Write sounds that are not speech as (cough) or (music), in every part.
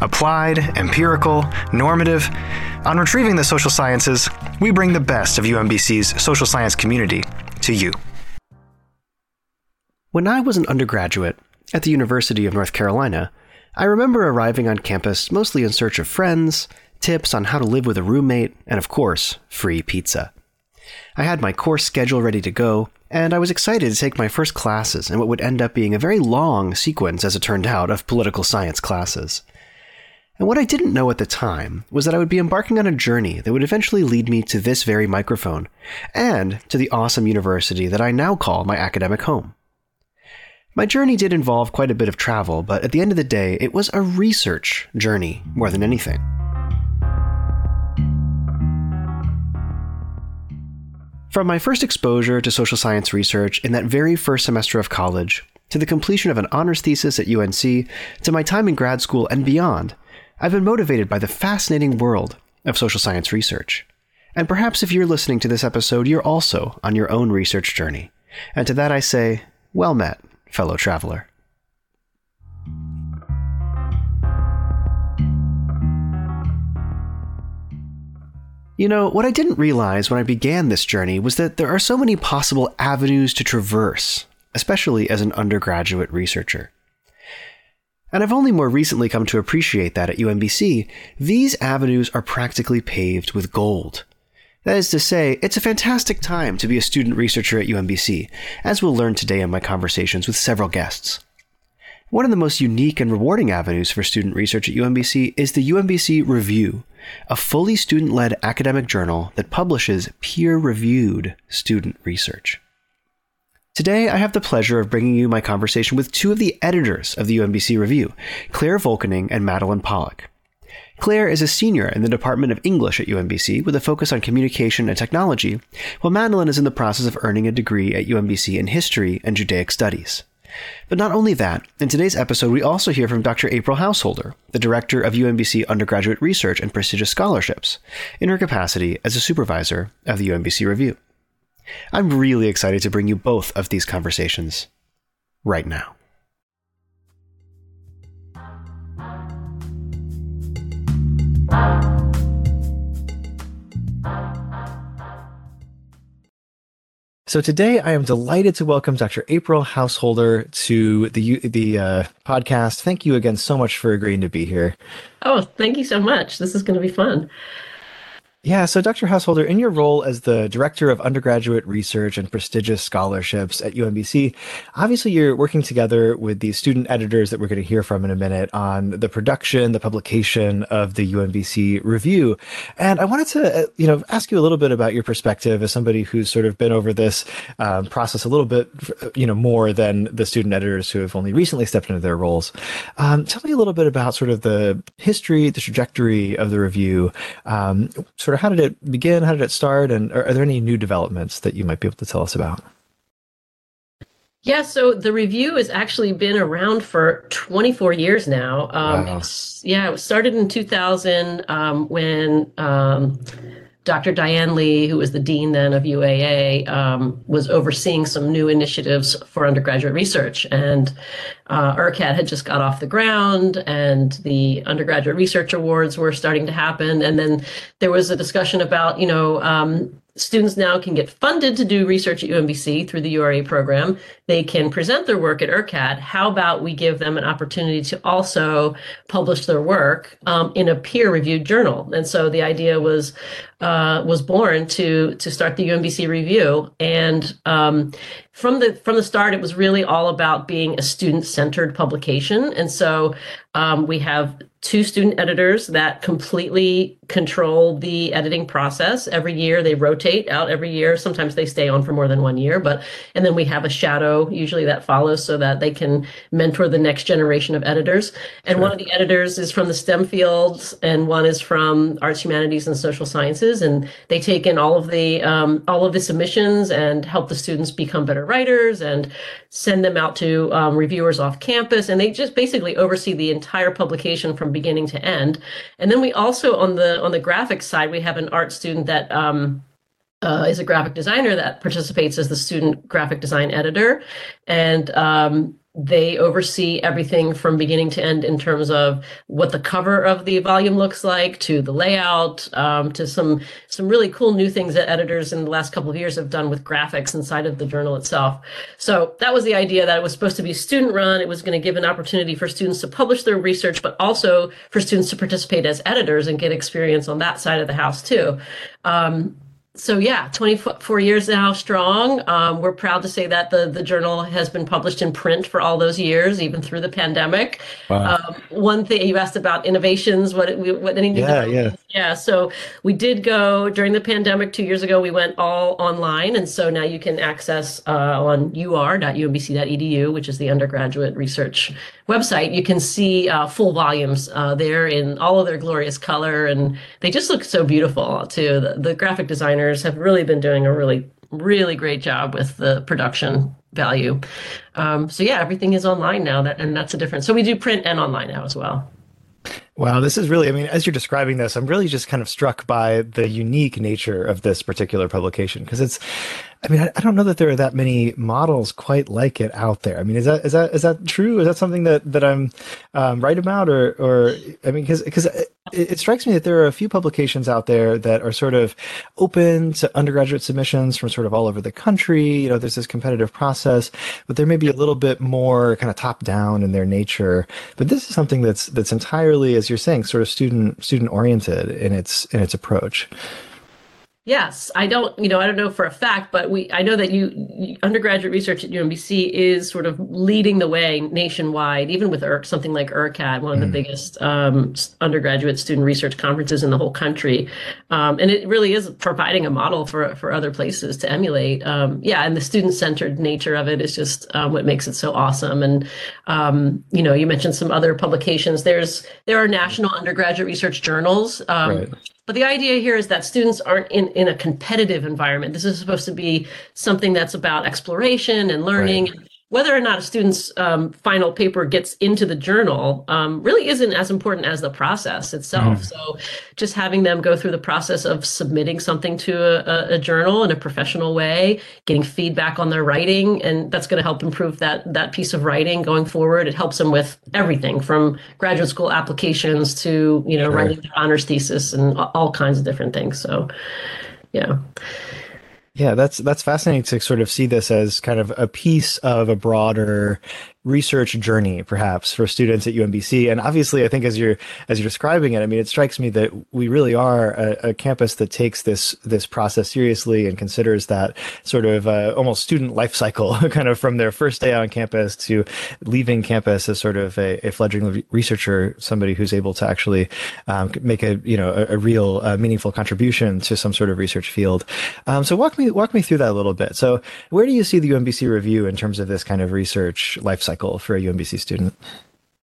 applied, empirical, normative. On retrieving the social sciences, we bring the best of UMBC's social science community to you. When I was an undergraduate at the University of North Carolina, I remember arriving on campus mostly in search of friends, tips on how to live with a roommate, and of course, free pizza. I had my course schedule ready to go, and I was excited to take my first classes in what would end up being a very long sequence, as it turned out, of political science classes. And what I didn't know at the time was that I would be embarking on a journey that would eventually lead me to this very microphone, and to the awesome university that I now call my academic home. My journey did involve quite a bit of travel, but at the end of the day, it was a research journey more than anything. From my first exposure to social science research in that very first semester of college, to the completion of an honors thesis at UNC, to my time in grad school and beyond, I've been motivated by the fascinating world of social science research. And perhaps if you're listening to this episode, you're also on your own research journey. And to that I say, well met fellow traveler. You know, what I didn't realize when I began this journey was that there are so many possible avenues to traverse, especially as an undergraduate researcher. And I've only more recently come to appreciate that at UMBC, these avenues are practically paved with gold. That is to say, it's a fantastic time to be a student researcher at UMBC, as we'll learn today in my conversations with several guests. One of the most unique and rewarding avenues for student research at UMBC is the UMBC Review, a fully student led academic journal that publishes peer reviewed student research. Today, I have the pleasure of bringing you my conversation with two of the editors of the UMBC Review, Claire Volkening and Madeline Pollock. Claire is a senior in the Department of English at UMBC with a focus on communication and technology, while Madeline is in the process of earning a degree at UMBC in history and Judaic studies. But not only that, in today's episode, we also hear from Dr. April Householder, the director of UMBC undergraduate research and prestigious scholarships, in her capacity as a supervisor of the UMBC Review. I'm really excited to bring you both of these conversations right now. So today I am delighted to welcome Dr. April Householder to the the uh, podcast. Thank you again so much for agreeing to be here. Oh, thank you so much. This is going to be fun. Yeah, so Dr. Householder, in your role as the Director of Undergraduate Research and Prestigious Scholarships at UMBC, obviously you're working together with the student editors that we're going to hear from in a minute on the production, the publication of the UMBC review. And I wanted to, uh, you know, ask you a little bit about your perspective as somebody who's sort of been over this um, process a little bit, you know, more than the student editors who have only recently stepped into their roles. Um, tell me a little bit about sort of the history, the trajectory of the review, um, sort of how did it begin? How did it start? And are, are there any new developments that you might be able to tell us about? Yeah, so the review has actually been around for 24 years now. Um, wow. Yeah, it started in 2000 um, when um, Dr. Diane Lee, who was the dean then of UAA, um, was overseeing some new initiatives for undergraduate research. And uh, URCAD had just got off the ground, and the undergraduate research awards were starting to happen. And then there was a discussion about, you know, um, students now can get funded to do research at UMBC through the URA program. They can present their work at URCAD. How about we give them an opportunity to also publish their work um, in a peer-reviewed journal? And so the idea was uh, was born to to start the UMBC review. And um, from the from the start, it was really all about being a student centered publication. And so Um, we have two student editors that completely control the editing process every year they rotate out every year sometimes they stay on for more than one year but and then we have a shadow usually that follows so that they can mentor the next generation of editors and sure. one of the editors is from the stem fields and one is from arts humanities and social sciences and they take in all of the um, all of the submissions and help the students become better writers and send them out to um, reviewers off campus. And they just basically oversee the entire publication from beginning to end. And then we also on the on the graphics side we have an art student that um, uh, is a graphic designer that participates as the student graphic design editor. And um, they oversee everything from beginning to end in terms of what the cover of the volume looks like to the layout um, to some some really cool new things that editors in the last couple of years have done with graphics inside of the journal itself. So that was the idea that it was supposed to be student run. It was going to give an opportunity for students to publish their research but also for students to participate as editors and get experience on that side of the house too. Um, so yeah 24 years now strong. Um, we're proud to say that the, the journal has been published in print for all those years even through the pandemic. Wow. um, one thing you asked about innovations what what any yeah yeah. Yeah so we did go during the pandemic two years ago we went all online and so now you can access uh, on ur.umbc.edu which is the undergraduate research website, you can see uh, full volumes uh, there in all of their glorious color, and they just look so beautiful too. The, the graphic designers have really been doing a really, really great job with the production value. Um, so yeah, everything is online now, that and that's a difference. So we do print and online now as well. Wow, this is really, I mean, as you're describing this, I'm really just kind of struck by the unique nature of this particular publication because it's, I mean, I, I, don't know that there are that many models quite like it out there. I mean, is that is that is that true? Is that something that that I'm um, right about, or or I mean, because because it, it, strikes me that there are a few publications out there that are sort of open to undergraduate submissions from sort of all over the country. You know, there's this competitive process, but there may be a little bit more kind of top down in their nature. But this is something that's that's entirely, as you're saying, sort of student student oriented in its in its approach. Yes, I don't, you know, I don't know for a fact, but we, I know that you, undergraduate research at UMBC is sort of leading the way nationwide, even with ERC, something like URCAD, one of mm. the biggest um, undergraduate student research conferences in the whole country, um, and it really is providing a model for for other places to emulate. Um, yeah, and the student centered nature of it is just um, what makes it so awesome. And um, you know, you mentioned some other publications. There's there are national undergraduate research journals. Um, right but the idea here is that students aren't in, in a competitive environment. This is supposed to be something that's about exploration and learning. Right whether or not a student's um, final paper gets into the journal um, really isn't as important as the process itself. Mm. So, just having them go through the process of submitting something to a, a journal in a professional way, getting feedback on their writing, and that's going to help improve that that piece of writing going forward. It helps them with everything from graduate school applications to you know sure. writing their honors thesis and all kinds of different things. So, yeah. Yeah, that's that's fascinating to sort of see this as kind of a piece of a broader research journey perhaps for students at UMBC and obviously I think as you're as you're describing it I mean it strikes me that we really are a, a campus that takes this this process seriously and considers that sort of uh, almost student life cycle (laughs) kind of from their first day on campus to leaving campus as sort of a, a fledgling researcher somebody who's able to actually um, make a you know a, a real uh, meaningful contribution to some sort of research field. Um, so walk me walk me through that a little bit. So where do you see the UMBC review in terms of this kind of research life cycle for a UMBC student.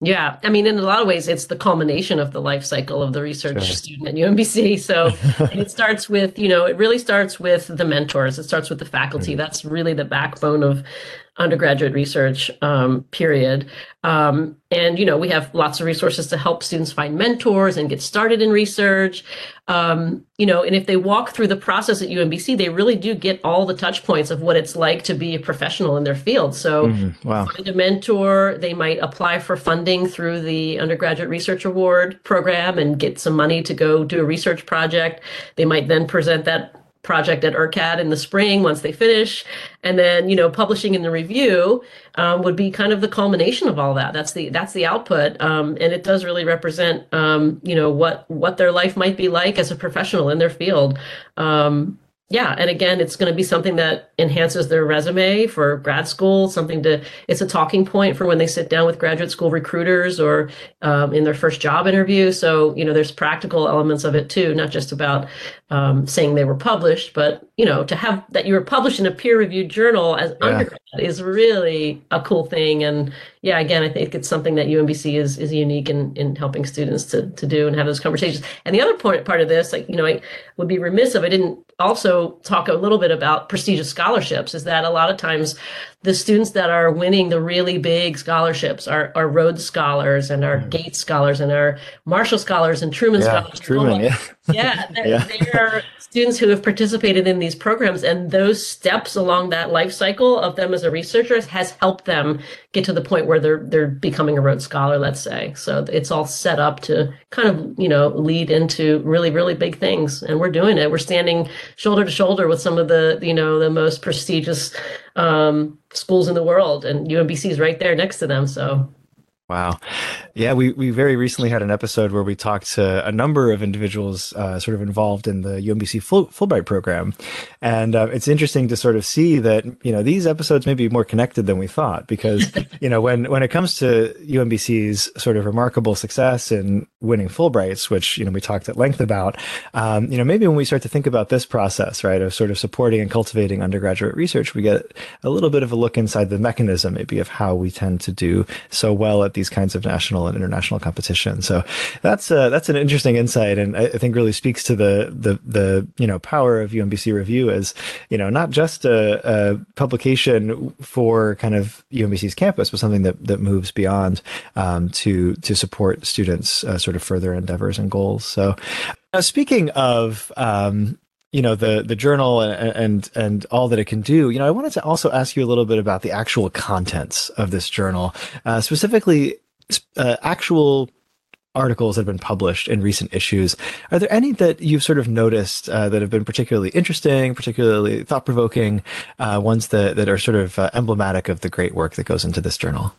Yeah, I mean, in a lot of ways, it's the culmination of the life cycle of the research sure. student at UMBC. So (laughs) it starts with, you know, it really starts with the mentors. It starts with the faculty. Mm-hmm. That's really the backbone of undergraduate research um, period. Um, and, you know, we have lots of resources to help students find mentors and get started in research. Um, you know, and if they walk through the process at UMBC, they really do get all the touch points of what it's like to be a professional in their field. So mm-hmm. wow. find a mentor, they might apply for funding through the Undergraduate Research Award program and get some money to go do a research project. They might then present that project at URCAD in the spring once they finish, and then you know publishing in the review um, would be kind of the culmination of all that. That's the that's the output, um, and it does really represent um, you know what what their life might be like as a professional in their field. Um, yeah and again it's going to be something that enhances their resume for grad school something to it's a talking point for when they sit down with graduate school recruiters or um, in their first job interview. So you know there's practical elements of it too not just about um, saying they were published but you know to have that you were published in a peer reviewed journal as yeah. undergrad is really a cool thing. And yeah again i think it's something that umbc is is unique in in helping students to to do and have those conversations. And the other point part of this like you know i would be remiss if i didn't also talk a little bit about prestigious scholarships is that a lot of times the students that are winning the really big scholarships are, are Rhodes Scholars and our mm. Gates Scholars and our Marshall Scholars and Truman yeah, Scholars. Truman, yeah. yeah, (laughs) yeah. They are students who have participated in these programs, and those steps along that life cycle of them as a researcher has helped them get to the point where they're they're becoming a Rhodes Scholar, let's say. So it's all set up to kind of you know lead into really really big things, and we're doing it. We're standing shoulder to shoulder with some of the you know the most prestigious um, schools in the world, and UMBC is right there next to them. So Wow. Yeah, we, we very recently had an episode where we talked to a number of individuals uh, sort of involved in the UMBC Full, Fulbright program. And uh, it's interesting to sort of see that, you know, these episodes may be more connected than we thought because, (laughs) you know, when, when it comes to UMBC's sort of remarkable success in winning Fulbrights, which, you know, we talked at length about, um, you know, maybe when we start to think about this process, right, of sort of supporting and cultivating undergraduate research, we get a little bit of a look inside the mechanism maybe of how we tend to do so well at these kinds of national and international competition. So that's uh, that's an interesting insight, and I, think really speaks to the the the you know power of UMBC Review as you know not just a, a publication for kind of UMBC's campus, but something that that moves beyond um, to to support students' uh, sort of further endeavors and goals. So. Uh, speaking of um, you know the the journal and, and and all that it can do you know i wanted to also ask you a little bit about the actual contents of this journal uh, specifically uh, actual articles that have been published in recent issues are there any that you've sort of noticed uh, that have been particularly interesting particularly thought-provoking uh, ones that that are sort of uh, emblematic of the great work that goes into this journal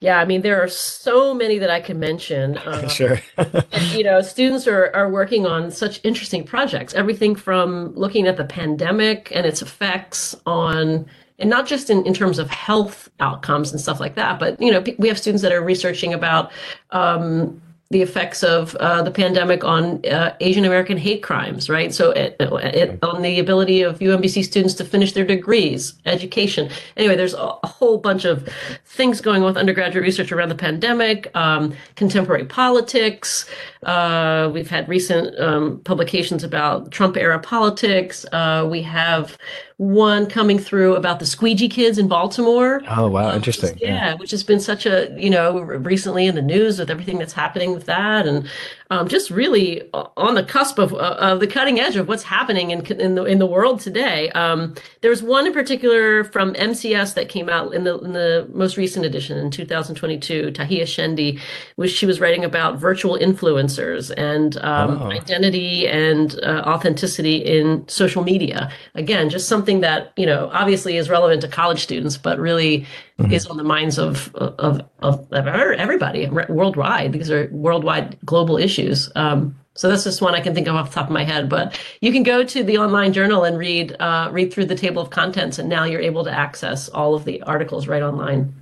yeah, I mean, there are so many that I can mention. (laughs) Um, sure. and, you know, students are, are working on such interesting projects, everything from looking at the pandemic and its effects on, and not just in, in terms of health outcomes and stuff like that, but, you know, we have students that are researching about, um, the effects of uh, the pandemic on uh, Asian American hate crimes, right? So, it, it, on the ability of UMBC students to finish their degrees, education. Anyway, there's a, a whole bunch of things going on with undergraduate research around the pandemic, um, contemporary politics. Uh, we've had recent um, publications about Trump era politics. Uh, we have one coming through about the squeegee kids in Baltimore. Oh wow, um, interesting. yeah, yeah, which has been such a you know recently in the news with everything that's happening with that, and um, just really on the cusp of, of the cutting edge of what's happening in in the in the world today. Um, there's one in particular from MCS that came out in the in the most recent edition in 2022. Tahia Shendi, which she was writing about virtual influencers and um, oh. identity and uh, authenticity in social media. Again, just something that you know obviously is relevant to college students, but really mm-hmm. is on the minds of, of of everybody worldwide. These are worldwide global issues. Um, so that's just one I can think of off the top of my head. But you can go to the online journal and read uh, read through the table of contents, and now you're able to access all of the articles right online.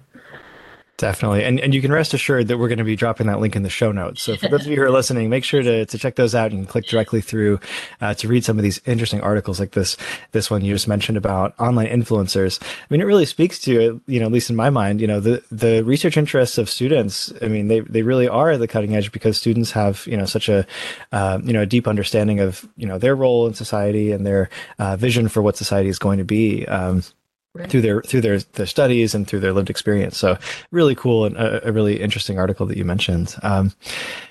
Definitely. And and you can rest assured that we're going to be dropping that link in the show notes. So for those of you who are listening, make sure to, to check those out and click directly through uh, to read some of these interesting articles like this this one you just mentioned about online influencers. I mean, it really speaks to, you know, at least in my mind, you know, the the research interests of students. I mean, they they really are at the cutting edge because students have, you know, such a uh, you know, a deep understanding of, you know, their role in society and their uh, vision for what society is going to be. Um, right. through their through their their studies and through their lived experience. So really cool and a, a really interesting article that you mentioned. Um,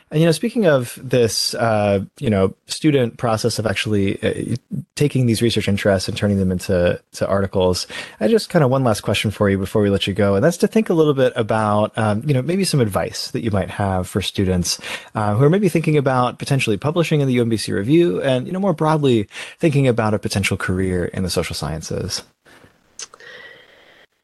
and you know, speaking of this, uh, you know, student process of actually uh, taking these research interests and turning them into to articles, I just kind of one last question for you before we let you go, and that's to think a little bit about, um, you know, maybe some advice that you might have for students uh, who are maybe thinking about potentially publishing in the UMBC Review, and you know, more broadly thinking about a potential career in the social sciences.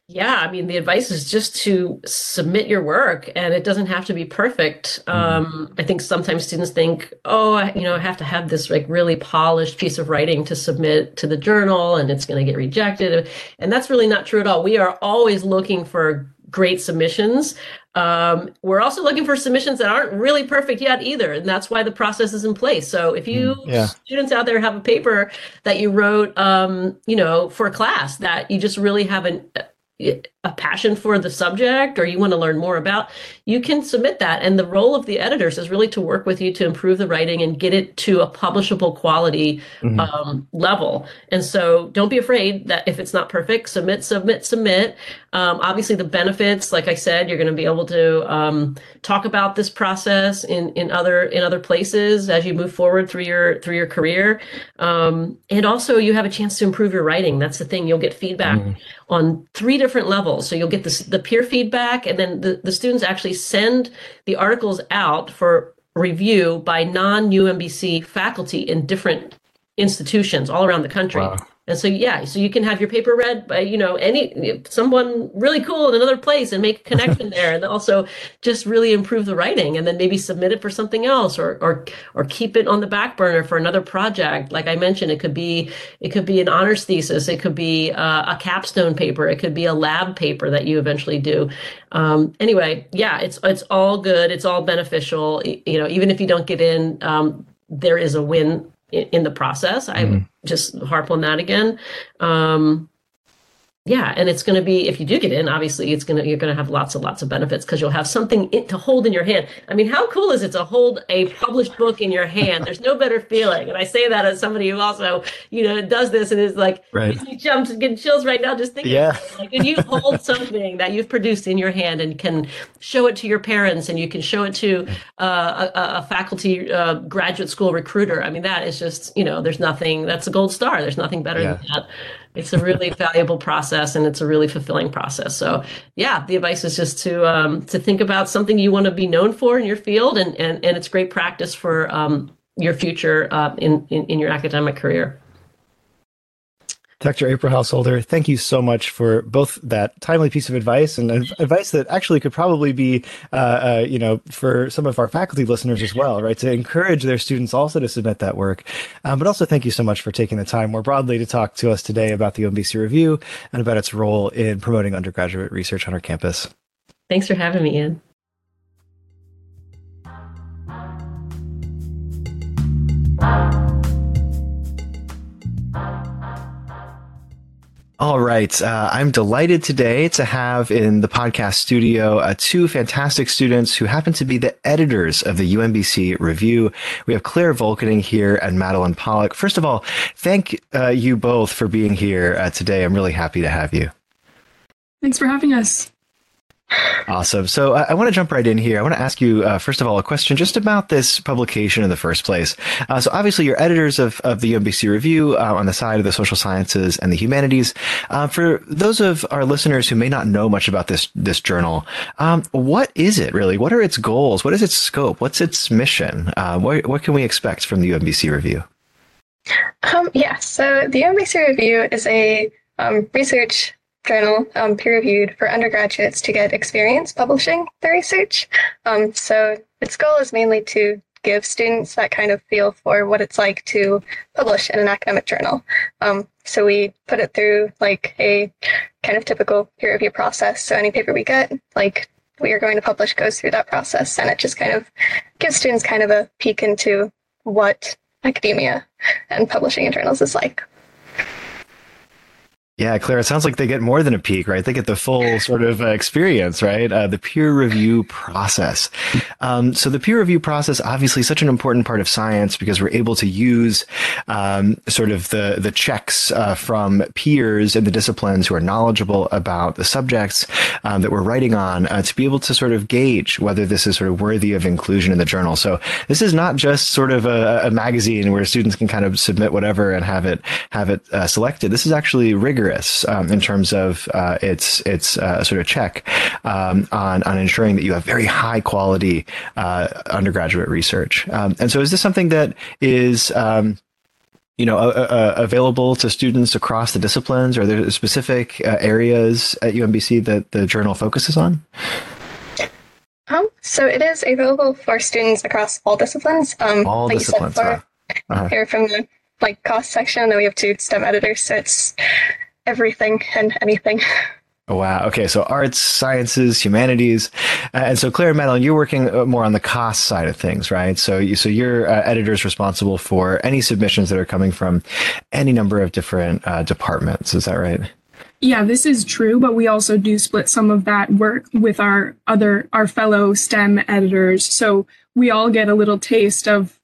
Yeah, I mean, the advice is just to submit your work, and it doesn't have to be perfect. Mm-hmm. Um, I think sometimes students think, oh, you know, I have to have this like really polished piece of writing to submit to the journal, and it's going to get rejected. And that's really not true at all. We are always looking for great submissions. Um, we're also looking for submissions that aren't really perfect yet either, and that's why the process is in place. So if you mm, yeah. students out there have a paper that you wrote, um, you know, for a class that you just really haven't a passion for the subject or you want to learn more about, you can submit that. And the role of the editors is really to work with you to improve the writing and get it to a publishable quality mm-hmm. um, level. And so don't be afraid that if it's not perfect, submit, submit, submit. Um, obviously, the benefits, like I said, you're going to be able to um, talk about this process in in other in other places as you move forward through your through your career. Um, and also, you have a chance to improve your writing. That's the thing. You'll get feedback mm-hmm. on three different levels. So you'll get the the peer feedback, and then the, the students actually send the articles out for review by non UMBC faculty in different institutions all around the country. Wow. And so, yeah, so you can have your paper read by, you know, any someone really cool in another place and make a connection there, and also just really improve the writing, and then maybe submit it for something else, or or or keep it on the back burner for another project. Like I mentioned, it could be it could be an honors thesis, it could be uh, a capstone paper, it could be a lab paper that you eventually do. Um, anyway, yeah, it's it's all good, it's all beneficial. You know, even if you don't get in, um, there is a win in, the process. I mm-hmm. just harp on that again. Um, yeah and it's going to be if you do get in obviously it's going to you're going to have lots and lots of benefits because you'll have something to hold in your hand. I mean how cool is it to hold a published book in your hand? There's no better feeling and i say that as somebody who also you know does this and is like right. you jump getting chills right now just thinking yeah. like when you hold something that you've produced in your hand and can show it to your parents and you can show it to uh, a, a, faculty uh, graduate school recruiter i mean that is just you know there's nothing that's a gold star. There's nothing better yeah. than that it's a really (laughs) valuable process and it's a really fulfilling process. So yeah, the advice is just to um, to think about something you want to be known for in your field, and and and it's great practice for um, your future uh, in, in in your academic career. Dr. April Householder, thank you so much for both that timely piece of advice and advice that actually could probably be, uh, uh, you know, for some of our faculty listeners as well, right? To encourage their students also to submit that work. Um, but also thank you so much for taking the time more broadly to talk to us today about the UMBC Review and about its role in promoting undergraduate research on our campus. Thanks for having me, Ian. All right. Uh, I'm delighted today to have in the podcast studio uh, two fantastic students who happen to be the editors of the UMBC Review. We have Claire Volkening here and Madeline Pollock. First of all, thank uh, you both for being here uh, today. I'm really happy to have you. Thanks for having us. Awesome. So I, I, want to jump right in here. I want to ask you, uh, first of all, a question just about this publication in the first place. Uh, so obviously, you're editors of, of the UMBC Review uh, on the side of the social sciences and the humanities. Uh, for those of our listeners who may not know much about this this journal, um, what is it really? What are its goals? What is its scope? What's its mission? Uh, what, what can we expect from the UMBC Review? Um, yeah, so the UMBC Review is a um, research journal, um, peer reviewed for undergraduates to get experience publishing the research. Um, so its goal is mainly to give students that kind of feel for what it's like to publish in an academic journal. Um, so we put it through like a kind of typical peer review process. So any paper we get, like we are going to publish, goes through that process, and it just kind of gives students kind of a peek into what academia and publishing in journals is like. Yeah, Claire, it sounds like they get more than a peek, right? They get the full sort of uh, experience, right? Uh, the peer review process. Um, so the peer review process, obviously such an important part of science because we're able to use um, sort of the, the checks uh, from peers in the disciplines who are knowledgeable about the subjects um, that we're writing on uh, to be able to sort of gauge whether this is sort of worthy of inclusion in the journal. So this is not just sort of a, a magazine where students can kind of submit whatever and have it, have it selected. This is actually rigorous rigorous um, in terms of uh, its its uh, sort of check um, on on ensuring that you have very high quality uh, undergraduate research. Um, and so, is this something that is um, you know, uh, uh, available to students across the disciplines? Or are there specific uh, areas at UMBC that the journal focuses on? Um, so it is available for students across all disciplines. Um, all like disciplines. Said, uh-huh. Here from the like CAHSS section, and then we have two STEM editors, so it's everything and anything. Oh, wow. Okay. So arts, sciences, humanities. Uh, and so Claire and Madeline, you're working uh, more on the CAHSS side of things, right? So you, so your uh, editor's responsible for any submissions that are coming from any number of different uh, departments. Is that right? Yeah, this is true, but we also do split some of that work with our other, our fellow STEM editors. So we all get a little taste of,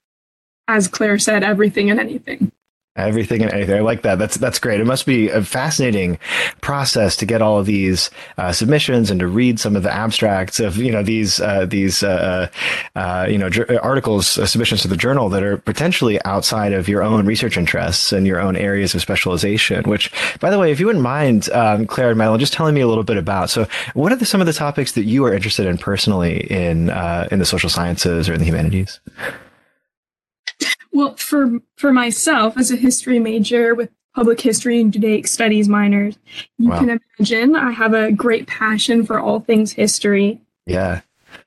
as Claire said, everything and anything. Everything and anything. I like that. That's that's great. It must be a fascinating process to get all of these uh, submissions and to read some of the abstracts of you know these uh, these uh, uh you know articles uh, submissions to the journal that are potentially outside of your own research interests and your own areas of specialization. Which, by the way, if you wouldn't mind, um, Claire and Madeline, just telling me a little bit about. So, what are the, some of the topics that you are interested in personally in uh, in the social sciences or in the humanities? Well, for for myself as a history major with public history and Judaic studies minors, you wow. can imagine I have a great passion for all things history. Yeah.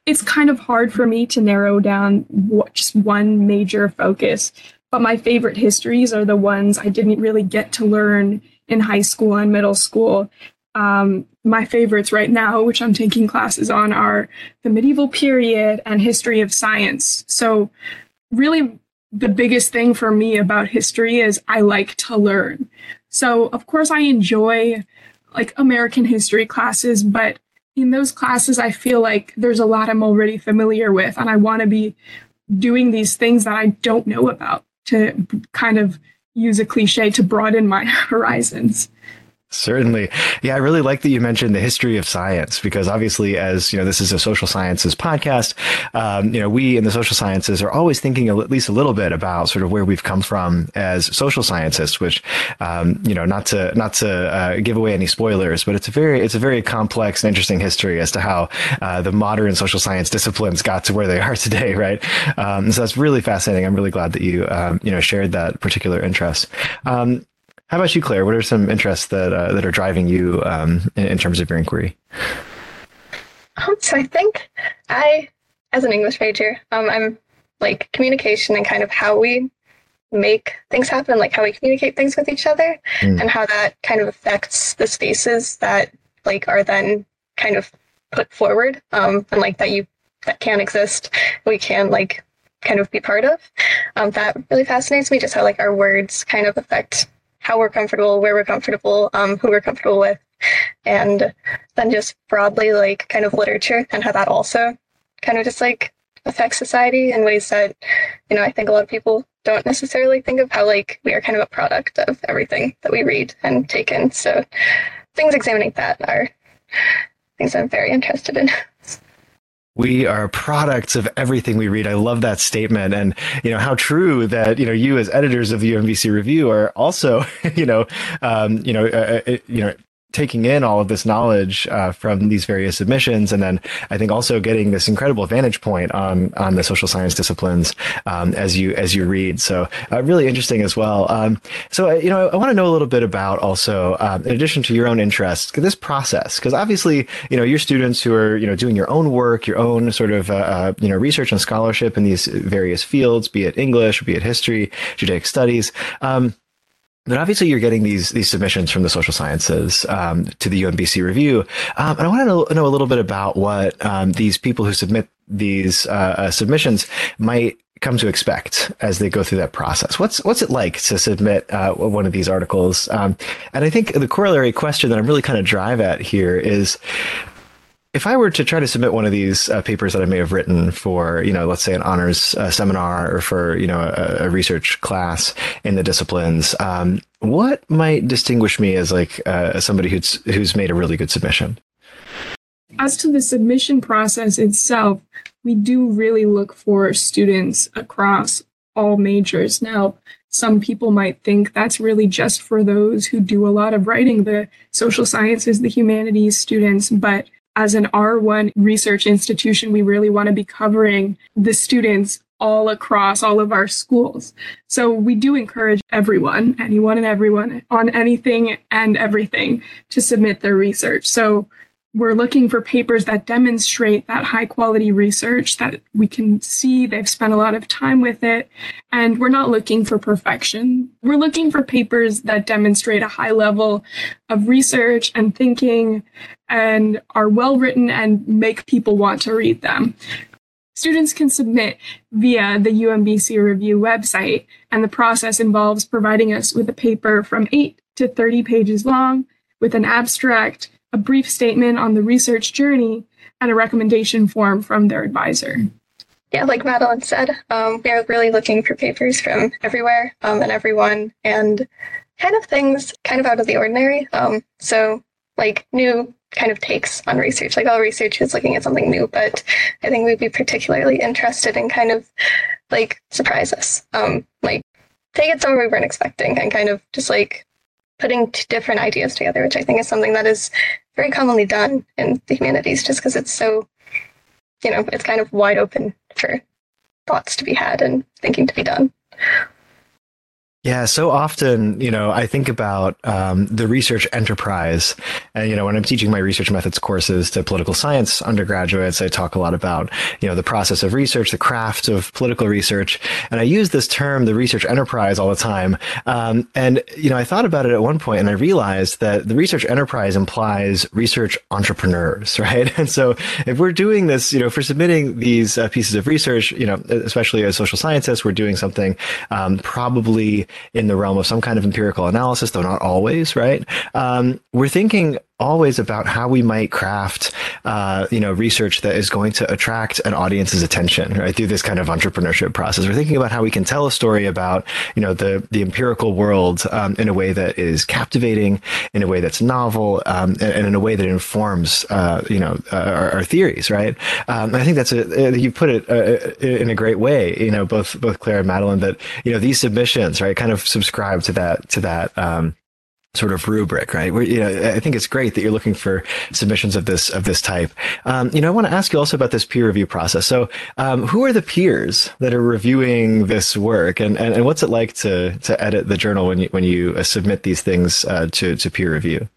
It's kind of hard for me to narrow down what, just one major focus, but my favorite histories are the ones I didn't really get to learn in high school and middle school. Um, my favorites right now, which I'm taking classes on, are the medieval period and history of science. So, really, the biggest thing for me about history is I like to learn. So, of course, I enjoy like American history classes, but in those classes, I feel like there's a lot I'm already familiar with, and I want to be doing these things that I don't know about to kind of use a cliche to broaden my (laughs) horizons. Certainly. Yeah, I really like that you mentioned the history of science because obviously, as you know, this is a social sciences podcast. Um, you know, we in the social sciences are always thinking at least a little bit about sort of where we've come from as social scientists, which, um, you know, not to not to uh, give away any spoilers, but it's a very it's a very complex and interesting history as to how uh, the modern social science disciplines got to where they are (laughs) today, right? Um, so that's really fascinating. I'm really glad that you um, you know shared that particular interest. Um, how about you, Claire? What are some interests that uh, that are driving you um, in, in, terms of your inquiry? Um, so I think I, as an English major, um, I'm like communication and kind of how we make things happen, like how we communicate things with each other, mm. and how that kind of affects the spaces that like are then kind of put forward, um, and like that you that can exist, we can like kind of be part of. Um, that really fascinates me, just how like our words kind of affect how we're comfortable, where we're comfortable, um, who we're comfortable with, and then just broadly like kind of literature and how that also kind of just like affects society in ways that you know I think a lot of people don't necessarily think of how like we are kind of a product of everything that we read and take in. So things examining that are things I'm very interested in. (laughs) we are products of everything we read. I love that statement, and you know how true that you know you as editors of the UMBC Review are also (laughs) you know um, you know uh, uh you know taking in all of this knowledge uh, from these various submissions, and then I think also getting this incredible vantage point on on the social science disciplines um, as you as you read. So uh, really interesting as well. Um, so uh, you know, I, I want to know a little bit about also, um, in addition to your own interests, this process, because obviously you know your students who are you know doing your own work, your own sort of uh, uh, you know research and scholarship in these various fields, be it English, be it history, Judaic studies. Um, but obviously, you're getting these these submissions from the social sciences um, to the UMBC review, um, and I want to know, a little bit about what um, these people who submit these uh, uh, submissions might come to expect as they go through that process. What's what's it like to submit uh, one of these articles? Um, and I think the corollary question that I'm really kind of drive at here is if I were to try to submit one of these uh, papers that I may have written for, you know, let's say an honors uh, seminar or for, you know, a, a research class in the disciplines, um, what might distinguish me as like uh, somebody who's who's made a really good submission? As to the submission process itself, we do really look for students across all majors. Now, some people might think that's really just for those who do a lot of writing, the social sciences, the humanities students, but as an R1 research institution, we really want to be covering the students all across all of our schools. So we do encourage everyone, anyone and everyone on anything and everything to submit their research. So we're looking for papers that demonstrate that high quality research that we can see they've spent a lot of time with it. And we're not looking for perfection. We're looking for papers that demonstrate a high level of research and thinking and are well written and make people want to read them. Students can submit via the UMBC review website, and the process involves providing us with a paper from 8 to 30 pages long with an abstract a brief statement on the research journey, and a recommendation form from their advisor. Yeah, like Madeline said, um, we are really looking for papers from everywhere um, and everyone, and kind of things kind of out of the ordinary. Um, so, like new kind of takes on research. Like all research is looking at something new, but I think we'd be particularly interested in kind of like surprise us. Um, like take it somewhere we weren't expecting and kind of just like putting different ideas together, which I think is something that is very commonly done in the humanities just because it's so, you know, it's kind of wide open for thoughts to be had and thinking to be done. Yeah, so often, you know, I think about um, the research enterprise. And, you know, when I'm teaching my research methods courses to political science undergraduates, I talk a lot about, you know, the process of research, the craft of political research. And I use this term, the research enterprise, all the time. Um, and, you know, I thought about it at one point and I realized that the research enterprise implies research entrepreneurs, (laughs) right? And so if we're doing this, you know, if we're submitting these uh, pieces of research, you know, especially as social scientists, we're doing something um, probably in the realm of some kind of empirical analysis, though not always, right? Um, we're thinking always about how we might craft, uh, you know, research that is going to attract an audience's attention, right? Through this kind of entrepreneurship process. We're thinking about how we can tell a story about, you know, the, the empirical world, um, in a way that is captivating, in a way that's novel, um, and, and, in a way that informs, uh, you know, uh, our, our, theories, right? Um, I think that's a, uh, you put it uh, in a great way, you know, both, both Claire and Madeline, that, you know, these submissions, right, kind of subscribe to that, to that, um, sort of rubric, right? Where, you know, I think it's great that you're looking for submissions of this of this type. Um, you know, I want to ask you also about this peer review process. So, um, who are the peers that are reviewing this work, and, and, and what's it like to to edit the journal when you when you uh, submit these things uh, to to peer review?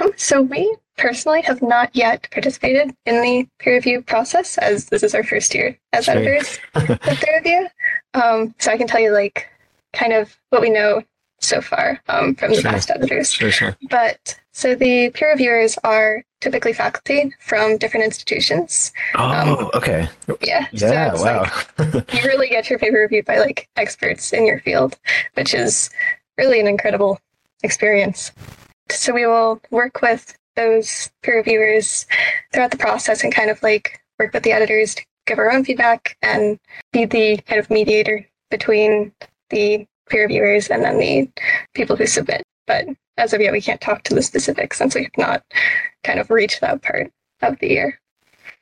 Um, so we personally have not yet participated in the peer review process, as this is our first year as sure. editors (laughs) of the review. Um, so I can tell you like kind of what we know so far um, from the sure. past editors. Sure, sure. But so the peer reviewers are typically faculty from different institutions. Oh, um, okay. Yeah. Yeah. So wow. like, (laughs) you really get your paper reviewed by like experts in your field, which is really an incredible experience. So we will work with those peer reviewers throughout the process and kind of like work with the editors to give our own feedback and be the kind of mediator between the peer reviewers and then the people who submit. But as of yet, we can't talk to the specifics since we have not kind of reached that part of the year.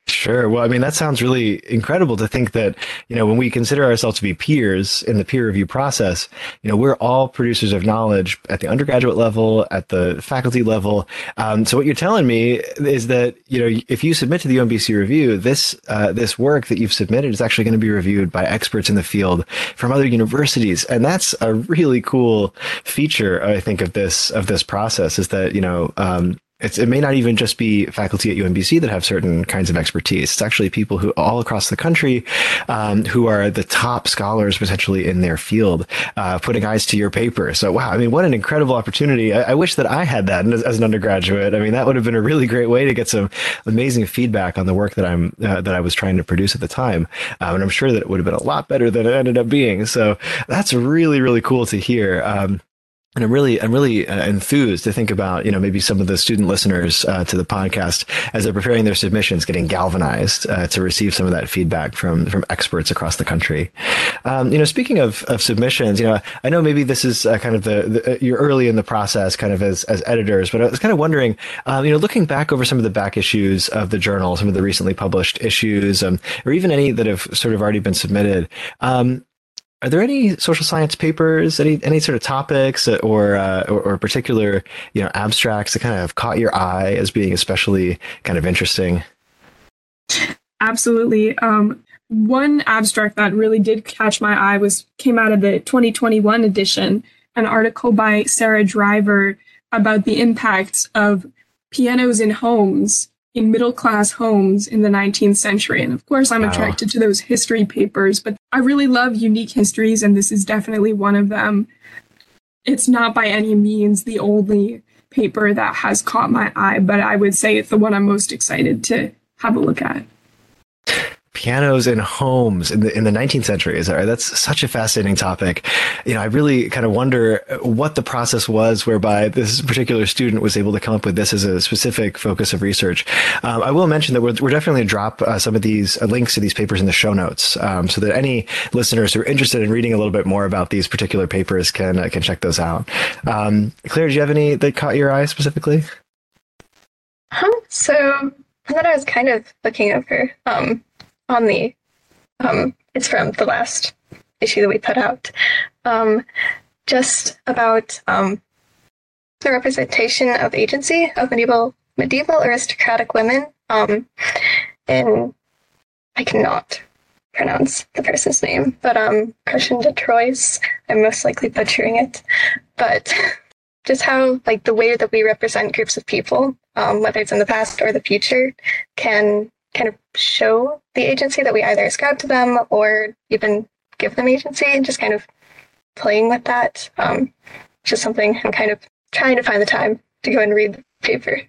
Sure. Well, I mean, that sounds really incredible to think that, you know, when we consider ourselves to be peers in the peer review process, you know, we're all producers of knowledge at the undergraduate level, at the faculty level. Um, so what you're telling me is that, you know, if you submit to the UMBC review, this, uh, this work that you've submitted is actually going to be reviewed by experts in the field from other universities. And that's a really cool feature, I think, of this, of this process is that, you know, um, it's, it may not even just be faculty at UMBC that have certain kinds of expertise. It's actually people who all across the country um, who are the top scholars potentially in their field, uh, putting eyes to your paper. So, wow, I mean, what an incredible opportunity. I, I wish that I had that as, as, an undergraduate. I mean, that would have been a really great way to get some amazing feedback on the work that I'm uh, that I was trying to produce at the time. Um, and I'm sure that it would have been a lot better than it ended up being. So that's really, really cool to hear. Um, and I'm really, I'm really uh, enthused to think about, you know, maybe some of the student listeners uh, to the podcast as they're preparing their submissions, getting galvanized uh, to receive some of that feedback from from experts across the country. Um, you know, speaking of, of submissions, you know, I know maybe this is uh, kind of the, the, uh, you're early in the process, kind of as as editors, but I was kind of wondering, um, you know, looking back over some of the back issues of the journal, some of the recently published issues, um, or even any that have sort of already been submitted. Um, are there any social science papers, any any sort of topics or, uh, or, or particular you know abstracts that kind of caught your eye as being especially kind of interesting? absolutely. Um, one abstract that really did catch my eye was came out of the 2021 edition, an article by Sarah Driver about the impacts of pianos in homes in middle class homes in the 19th century. And of course, I'm wow. attracted to those history papers, but I really love unique histories, and this is definitely one of them. It's not by any means the only paper that has caught my eye, but I would say it's the one I'm most excited to have a look at pianos in homes in the in the 19th century. Is that? That's such a fascinating topic. You know, I really kind of wonder what the process was whereby this particular student was able to come up with this as a specific focus of research. Um, I will mention that we're, we're definitely going to drop uh, some of these uh, links to these papers in the show notes, um, so that any listeners who are interested in reading a little bit more about these particular papers can uh, can check those out. Um, Claire, do you have any that caught your eye specifically? Um, so that I was kind of looking over. Um, on the um, it's from the last issue that we put out um, just about um, the representation of agency of medieval medieval aristocratic women um, in I cannot pronounce the person's name, but um Cushion de Troyes. I'm most likely butchering it. But (laughs) just how like the way that we represent groups of people, um, whether it's in the past or the future, can kind of show the agency that we either ascribe to them or even give them agency and just kind of playing with that. Um, just something I'm kind of trying to find the time to go and read the paper.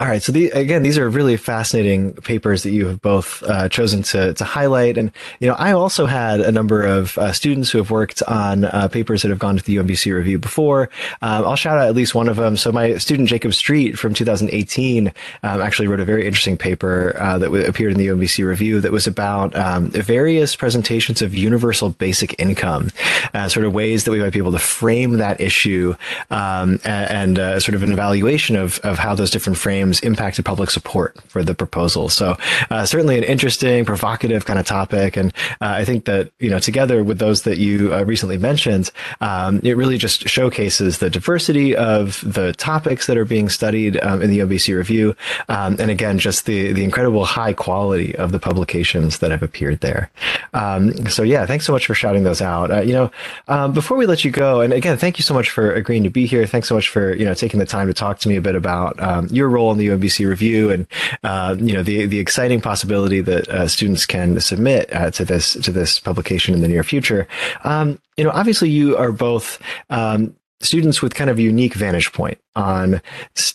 All right. So the, again, these are really fascinating papers that you have both uh, chosen to, to highlight. And, you know, I also had a number of uh, students who have worked on uh, papers that have gone to the UMBC review before. Um, I'll shout out at least one of them. So my student Jacob Street from 2018 um, actually wrote a very interesting paper uh, that w- appeared in the UMBC review that was about um, various presentations of universal basic income, uh, sort of ways that we might be able to frame that issue um, and, and uh, sort of an evaluation of, of how those different frames impacted public support for the proposal. So uh, certainly an interesting, provocative kind of topic, and uh, I think that you know together with those that you uh, recently mentioned, um, it really just showcases the diversity of the topics that are being studied um, in the UMBC review, um, and again just the the incredible high quality of the publications that have appeared there. Um, so yeah, thanks so much for shouting those out. Uh, you know, um, before we let you go, and again, thank you so much for agreeing to be here. Thanks so much for you know taking the time to talk to me a bit about um, your role the UMBC review, and uh, you know the the exciting possibility that uh, students can submit uh, to this to this publication in the near future. Um, you know, obviously, you are both um, students with kind of a unique vantage point on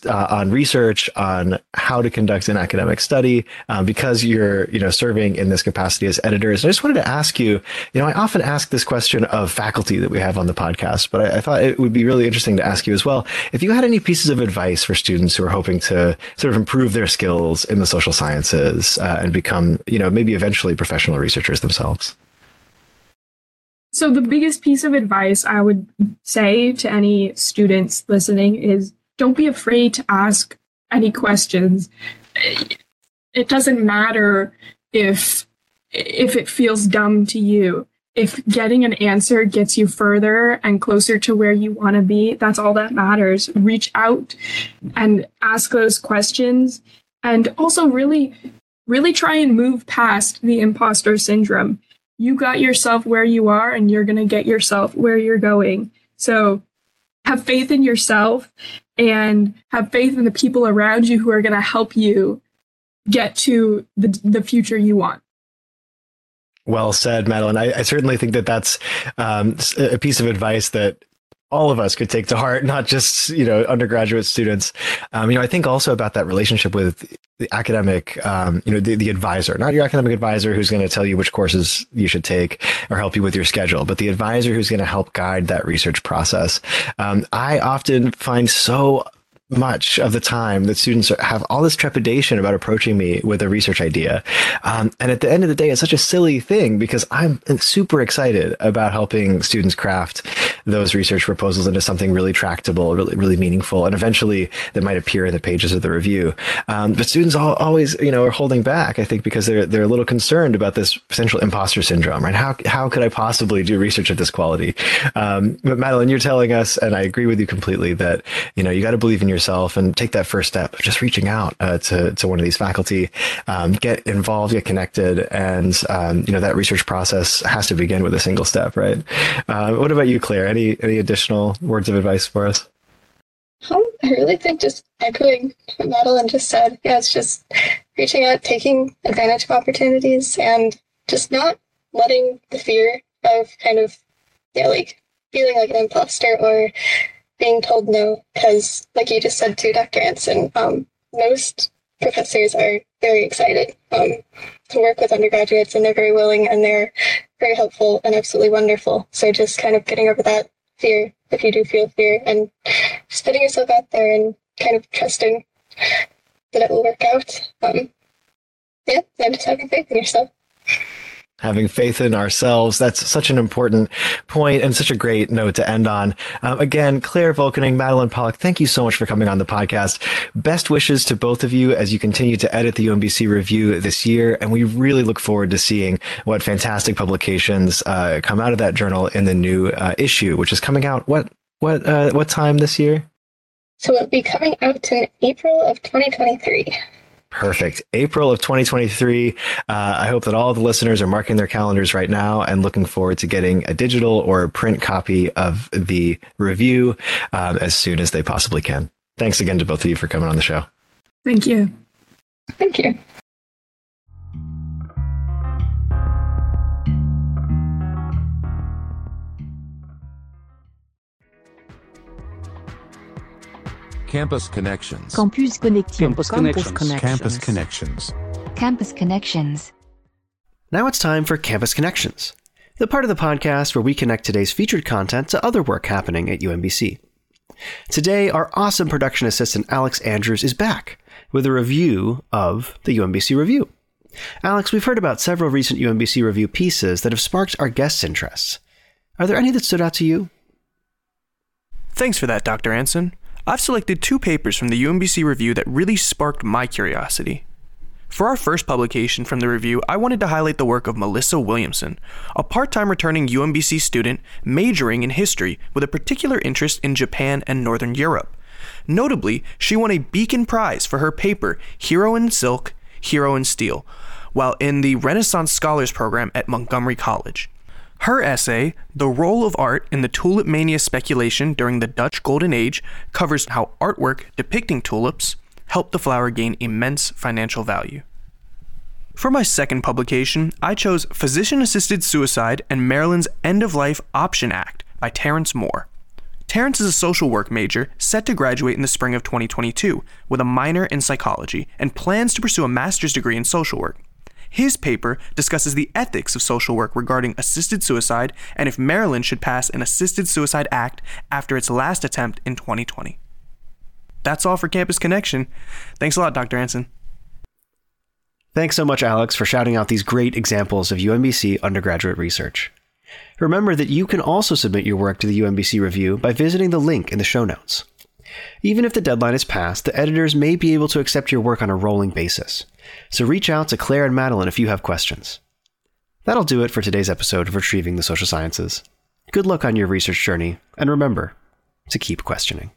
uh, on research on how to conduct an academic study uh, because you're you know serving in this capacity as editors. And I just wanted to ask you, you know, I often ask this question of faculty that we have on the podcast, but I, I thought it would be really interesting to ask you as well if you had any pieces of advice for students who are hoping to sort of improve their skills in the social sciences uh, and become you know maybe eventually professional researchers themselves. So, the biggest piece of advice I would say to any students listening is don't be afraid to ask any questions. It doesn't matter if if it feels dumb to you. If getting an answer gets you further and closer to where you want to be, that's all that matters. Reach out and ask those questions and also really really try and move past the imposter syndrome you got yourself where you are and you're going to get yourself where you're going. So have faith in yourself and have faith in the people around you who are going to help you get to the, the future you want. Well said, Madeline. I, I certainly think that that's um, a piece of advice that all of us could take to heart, not just you know undergraduate students. Um, you know, I think also about that relationship with the academic, um, you know, the, the advisor, not your academic advisor who's going to tell you which courses you should take or help you with your schedule, but the advisor who's going to help guide that research process. Um, I often find so much of the time that students have all this trepidation about approaching me with a research idea. Um, and at the end of the day, it's such a silly thing because I'm super excited about helping students craft those research proposals into something really tractable, really, really meaningful, and eventually that might appear in the pages of the review. Um, but students all, always, you know, are holding back, I think, because they're, they're a little concerned about this potential imposter syndrome, right? How, how could I possibly do research of this quality? Um, but Madeline, you're telling us, and I agree with you completely that, you know, you got to believe in yourself and take that first step, just reaching out uh, to, to one of these faculty, um, get involved, get connected, and, um, you know, that research process has to begin with a single step, right? Uh, what about you, Claire? Any, any additional words of advice for us? Um, I really think just echoing what Madeline just said. Yeah, it's just reaching out, taking advantage of opportunities, and just not letting the fear of kind of, yeah, like feeling like an imposter or being told no. Because, like you just said to Dr. Anson, um, most professors are very excited um, to work with undergraduates and they're very willing and they're very helpful and absolutely wonderful. So just kind of getting over that fear if you do feel fear and just putting yourself out there and kind of trusting that it will work out. Um, yeah, and just having faith in yourself having faith in ourselves. That's such an important point and such a great note to end on. Um, again, Claire Volkening, Madeline Pollock, thank you so much for coming on the podcast. Best wishes to both of you as you continue to edit the UMBC review this year. And we really look forward to seeing what fantastic publications uh, come out of that journal in the new uh, issue, which is coming out what what uh, what time this year? So it'll be coming out in April of 2023. Perfect. April of 2023. Uh, I hope that all the listeners are marking their calendars right now and looking forward to getting a digital or a print copy of the review um, as soon as they possibly can. Thanks again to both of you for coming on the show. Thank you. Thank you. Campus Connections. Campus Connection. Campus Connections. Campus Connections. Campus Connections. Now it's time for Campus Connections, the part of the podcast where we connect today's featured content to other work happening at UMBC. Today, our awesome production assistant Alex Andrews is back with a review of the UMBC Review. Alex, we've heard about several recent UMBC Review pieces that have sparked our guests' interests. Are there any that stood out to you? Thanks for that, Dr. Anson. I've selected two papers from the UMBC review that really sparked my curiosity. For our first publication from the review, I wanted to highlight the work of Melissa Williamson, a part time returning UMBC student majoring in history with a particular interest in Japan and Northern Europe. Notably, she won a Beacon Prize for her paper Hero in Silk, Hero in Steel, while in the Renaissance Scholars Program at Montgomery College. Her essay, The Role of Art in the Tulip Mania Speculation During the Dutch Golden Age, covers how artwork depicting tulips helped the flower gain immense financial value. For my second publication, I chose Physician Assisted Suicide and Maryland's End of Life Option Act by Terrence Moore. Terrence is a social work major set to graduate in the spring of 2022 with a minor in psychology and plans to pursue a master's degree in social work. His paper discusses the ethics of social work regarding assisted suicide and if Maryland should pass an Assisted Suicide Act after its last attempt in 2020. That's all for Campus Connection. Thanks a lot, Dr. Anson. Thanks so much, Alex, for shouting out these great examples of UMBC undergraduate research. Remember that you can also submit your work to the UMBC review by visiting the link in the show notes. Even if the deadline is passed, the editors may be able to accept your work on a rolling basis. So reach out to Claire and Madeline if you have questions. That'll do it for today's episode of Retrieving the Social Sciences. Good luck on your research journey, and remember to keep questioning.